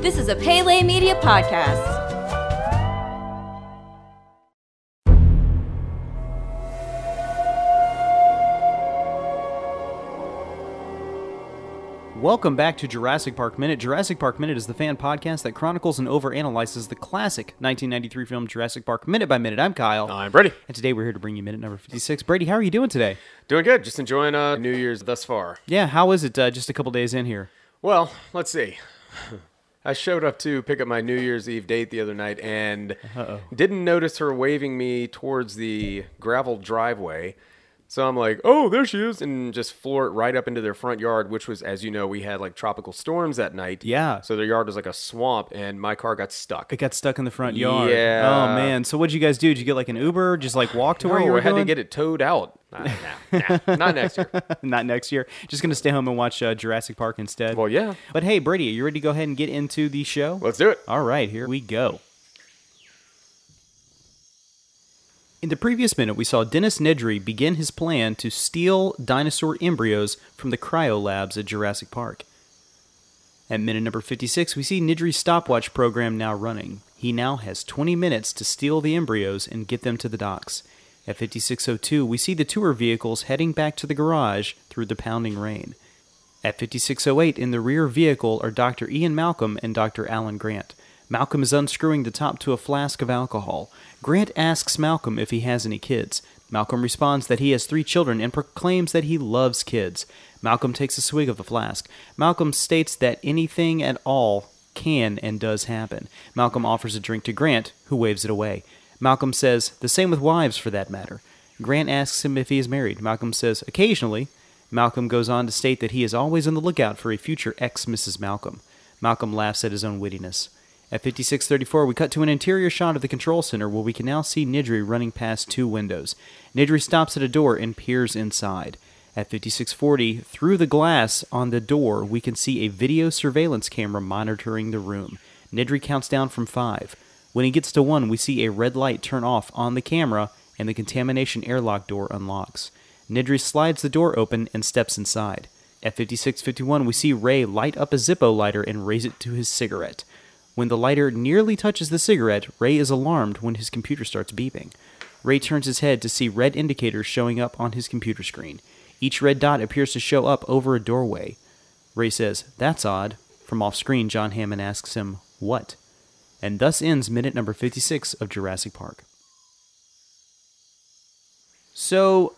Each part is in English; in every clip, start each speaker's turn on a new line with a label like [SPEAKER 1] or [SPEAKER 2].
[SPEAKER 1] This is a Pele Media podcast.
[SPEAKER 2] Welcome back to Jurassic Park Minute. Jurassic Park Minute is the fan podcast that chronicles and overanalyzes the classic 1993 film Jurassic Park minute by minute. I'm Kyle.
[SPEAKER 3] I'm Brady.
[SPEAKER 2] And today we're here to bring you minute number 56. Brady, how are you doing today?
[SPEAKER 3] Doing good. Just enjoying uh, New Year's thus far.
[SPEAKER 2] Yeah, how is it uh, just a couple days in here?
[SPEAKER 3] Well, let's see. I showed up to pick up my New Year's Eve date the other night and
[SPEAKER 2] Uh-oh.
[SPEAKER 3] didn't notice her waving me towards the gravel driveway. So I'm like, oh, there she is, and just floor it right up into their front yard, which was, as you know, we had like tropical storms that night.
[SPEAKER 2] Yeah.
[SPEAKER 3] So their yard was like a swamp, and my car got stuck.
[SPEAKER 2] It got stuck in the front yard.
[SPEAKER 3] Yeah.
[SPEAKER 2] Oh, man. So what did you guys do? Did you get like an Uber? Just like walk to where
[SPEAKER 3] No,
[SPEAKER 2] you were
[SPEAKER 3] I had
[SPEAKER 2] going?
[SPEAKER 3] to get it towed out. Nah, nah, nah, not next year.
[SPEAKER 2] Not next year. Just going to stay home and watch uh, Jurassic Park instead.
[SPEAKER 3] Well, yeah.
[SPEAKER 2] But hey, Brady, are you ready to go ahead and get into the show?
[SPEAKER 3] Let's do it.
[SPEAKER 2] All right, here we go. In the previous minute, we saw Dennis Nedry begin his plan to steal dinosaur embryos from the cryo labs at Jurassic Park. At minute number 56, we see Nedry's stopwatch program now running. He now has 20 minutes to steal the embryos and get them to the docks. At 5602, we see the tour vehicles heading back to the garage through the pounding rain. At 5608, in the rear vehicle are Dr. Ian Malcolm and Dr. Alan Grant. Malcolm is unscrewing the top to a flask of alcohol. Grant asks Malcolm if he has any kids. Malcolm responds that he has three children and proclaims that he loves kids. Malcolm takes a swig of the flask. Malcolm states that anything at all can and does happen. Malcolm offers a drink to Grant, who waves it away. Malcolm says, the same with wives for that matter. Grant asks him if he is married. Malcolm says, occasionally. Malcolm goes on to state that he is always on the lookout for a future ex Mrs. Malcolm. Malcolm laughs at his own wittiness. At 5634, we cut to an interior shot of the control center where we can now see Nedry running past two windows. Nedry stops at a door and peers inside. At 5640, through the glass on the door, we can see a video surveillance camera monitoring the room. Nedry counts down from five. When he gets to one, we see a red light turn off on the camera and the contamination airlock door unlocks. Nedry slides the door open and steps inside. At 5651, we see Ray light up a Zippo lighter and raise it to his cigarette. When the lighter nearly touches the cigarette, Ray is alarmed when his computer starts beeping. Ray turns his head to see red indicators showing up on his computer screen. Each red dot appears to show up over a doorway. Ray says, That's odd. From off screen, John Hammond asks him, What? And thus ends minute number 56 of Jurassic Park. So,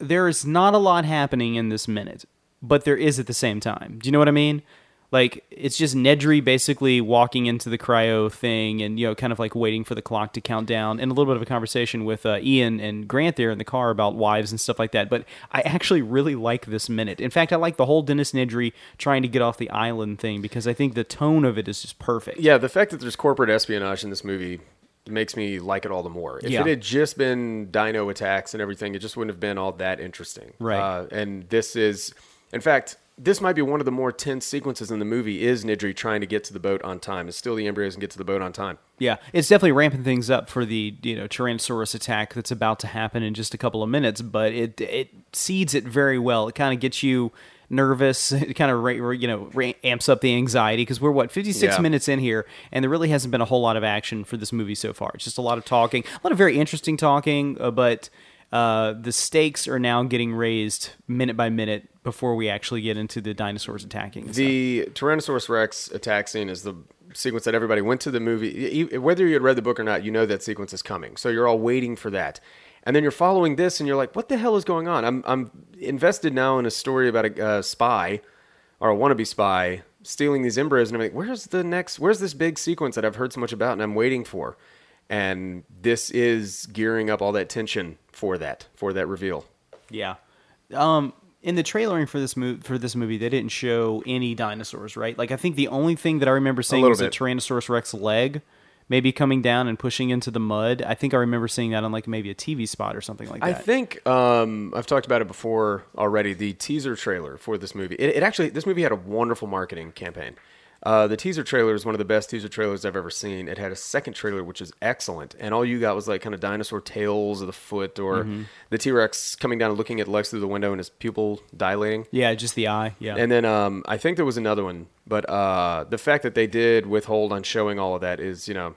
[SPEAKER 2] there is not a lot happening in this minute, but there is at the same time. Do you know what I mean? Like it's just Nedry basically walking into the cryo thing, and you know, kind of like waiting for the clock to count down, and a little bit of a conversation with uh, Ian and Grant there in the car about wives and stuff like that. But I actually really like this minute. In fact, I like the whole Dennis Nedry trying to get off the island thing because I think the tone of it is just perfect.
[SPEAKER 3] Yeah, the fact that there's corporate espionage in this movie makes me like it all the more. If
[SPEAKER 2] Yeah.
[SPEAKER 3] it had just been dino attacks and everything, it just wouldn't have been all that interesting.
[SPEAKER 2] Right.
[SPEAKER 3] Uh, and this is, in fact, this might be one of the more tense sequences in the movie. Is Nedry trying to get to the boat on time? Is still the embryos and get to the boat on time?
[SPEAKER 2] Yeah, it's definitely ramping things up for the you know Tyrannosaurus attack that's about to happen in just a couple of minutes. But it it seeds it very well. It kind of gets you nervous. It kind of ra- you know ra- amps up the anxiety because we're what 56
[SPEAKER 3] Yeah.
[SPEAKER 2] minutes in here, and there really hasn't been a whole lot of action for this movie so far. It's just a lot of talking, a lot of very interesting talking, uh, but. Uh, the stakes are now getting raised minute by minute before we actually get into the dinosaurs attacking.
[SPEAKER 3] The Tyrannosaurus Rex attack scene is the sequence that everybody went to the movie. Whether you had read the book or not, you know that sequence is coming. So you're all waiting for that. And then you're following this and you're like, what the hell is going on? I'm, I'm invested now in a story about a, uh spy or a wannabe spy stealing these embryos. And I'm like, where's the next, where's this big sequence that I've heard so much about and I'm waiting for? And this is gearing up all that tension for that, for that reveal.
[SPEAKER 2] Yeah. Um, in the trailering for this movie, for this movie, they didn't show any dinosaurs, right? Like I think the only thing that I remember seeing
[SPEAKER 3] little
[SPEAKER 2] was a. Tyrannosaurus Rex leg, maybe coming down and pushing into the mud. I think I remember seeing that on like maybe a TV spot or something like that.
[SPEAKER 3] I think um, I've talked about it before already. The teaser trailer for this movie. It, it actually this movie had a wonderful marketing campaign. Uh, the teaser trailer is one of the best teaser trailers I've ever seen. It had a second trailer which is excellent, and all you got was like kind of dinosaur tails of the foot, or
[SPEAKER 2] Mm-hmm.
[SPEAKER 3] the T Rex coming down and looking at Lex through the window and his pupil dilating.
[SPEAKER 2] Yeah, just the eye. Yeah.
[SPEAKER 3] And then um, I think there was another one, but uh, the fact that they did withhold on showing all of that is, you know,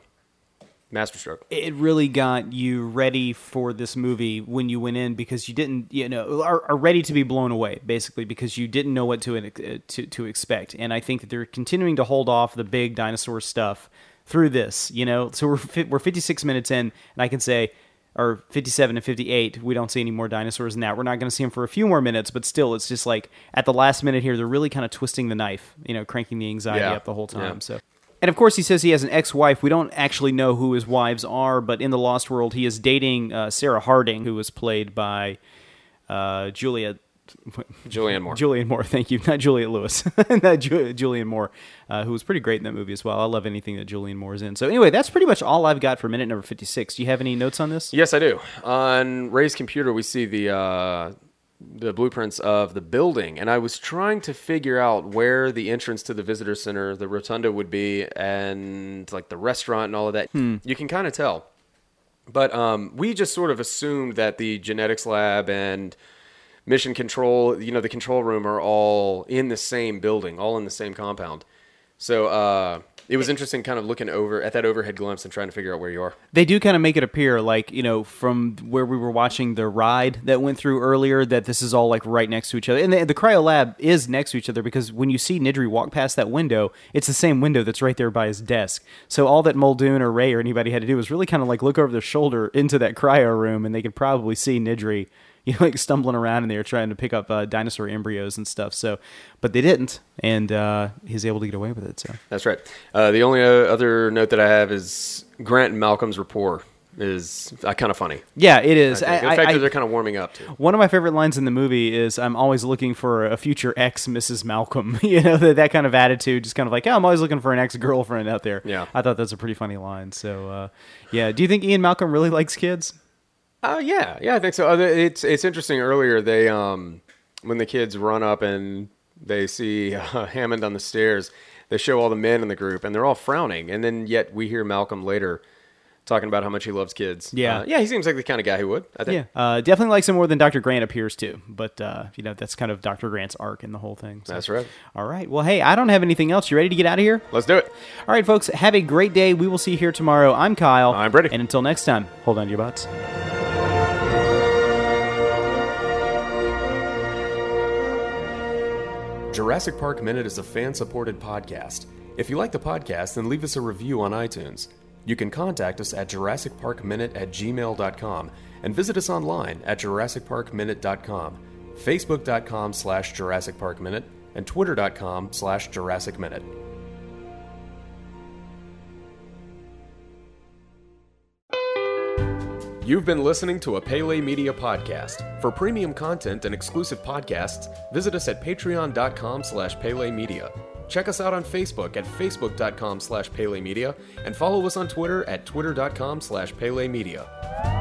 [SPEAKER 3] masterstroke.
[SPEAKER 2] it really got you ready for this movie when you went in because you didn't you know are, are ready to be blown away basically because you didn't know what to, uh, to to expect and i think that they're continuing to hold off the big dinosaur stuff through this you know so we're fi- we're 56 minutes in and i can say or 57 and 58 we don't see any more dinosaurs than that we're not going to see them for a few more minutes but still it's just like at the last minute here they're really kind of twisting the knife you know cranking the anxiety
[SPEAKER 3] Yeah.
[SPEAKER 2] up the whole time
[SPEAKER 3] Yeah.
[SPEAKER 2] so and of course, he says he has an ex-wife. We don't actually know who his wives are, but in the Lost World, he is dating uh, Sarah Harding, who was played by uh, Julia.
[SPEAKER 3] Julianne Moore.
[SPEAKER 2] Julianne Moore, thank you. Not Juliette Lewis. Not Ju- Julianne Moore, uh, who was pretty great in that movie as well. I love anything that Julianne Moore is in. So anyway, that's pretty much all I've got for minute number 56. Do you have any notes on this?
[SPEAKER 3] Yes, I do. On Ray's computer, we see the uh, the blueprints of the building, and I was trying to figure out where the entrance to the visitor center, the rotunda, would be, and like the restaurant and all of that. You can kind of tell, but um, we just sort of assumed that the genetics lab and mission control, you know, the control room are all in the same building, all in the same compound. So uh, it was interesting, kind of looking over at that overhead glimpse and trying to figure out where you are.
[SPEAKER 2] They do kind of make it appear like, you know, from where we were watching the ride that went through earlier, that this is all like right next to each other. And the, the cryo lab is next to each other because when you see Nedry walk past that window, it's the same window that's right there by his desk. So all that Muldoon or Ray or anybody had to do was really kind of like look over their shoulder into that cryo room and they could probably see Nedry. You know, like stumbling around in there trying to pick up uh, dinosaur embryos and stuff. So, but they didn't, and uh, he's able to get away with it. So,
[SPEAKER 3] That's right. Uh, the only uh, other note that I have is Grant and Malcolm's rapport is uh, kind of funny.
[SPEAKER 2] yeah, it is.
[SPEAKER 3] I
[SPEAKER 2] is. I-
[SPEAKER 3] the fact
[SPEAKER 2] I-
[SPEAKER 3] they're kind of warming up to.
[SPEAKER 2] One of my favorite lines in the movie is I'm always looking for a future ex Mrs. Malcolm. you know, that, that kind of attitude, just kind of like, oh, I'm always looking for an ex girlfriend out there.
[SPEAKER 3] Yeah.
[SPEAKER 2] I thought that's a pretty funny line. So, uh, yeah. Do you think Ian Malcolm really likes kids?
[SPEAKER 3] Uh, yeah, yeah, I think so. It's it's interesting. Earlier, they um, when the kids run up and they see uh, Hammond on the stairs, they show all the men in the group, and they're all frowning. And then yet we hear Malcolm later talking about how much he loves kids.
[SPEAKER 2] Yeah.
[SPEAKER 3] Uh, yeah, he seems like the kind of guy who would. I think.
[SPEAKER 2] Yeah. Uh, definitely likes him more than Dr. Grant appears to. But, uh, you know, that's kind of Dr. Grant's arc in the whole thing. So.
[SPEAKER 3] That's right.
[SPEAKER 2] All right. Well, hey, I don't have anything else. You ready to get out of here?
[SPEAKER 3] Let's do it.
[SPEAKER 2] All right, folks. Have a great day. We will see you here tomorrow. I'm Kyle.
[SPEAKER 3] I'm Brady.
[SPEAKER 2] And until next time, hold on to your butts.
[SPEAKER 3] Jurassic Park Minute is a fan supported podcast. If you like the podcast, then leave us a review on iTunes. You can contact us at JurassicParkMinute at gmail.com and visit us online at JurassicParkMinute.com, Facebook.com slash Jurassic Park Minute, and Twitter.com slash Jurassic Minute. You've been listening to a Pele Media podcast. For premium content and exclusive podcasts, visit us at patreon.com slash Pele Media. Check us out on Facebook at facebook.com slash Pele Media and follow us on Twitter at twitter.com slash Pele Media.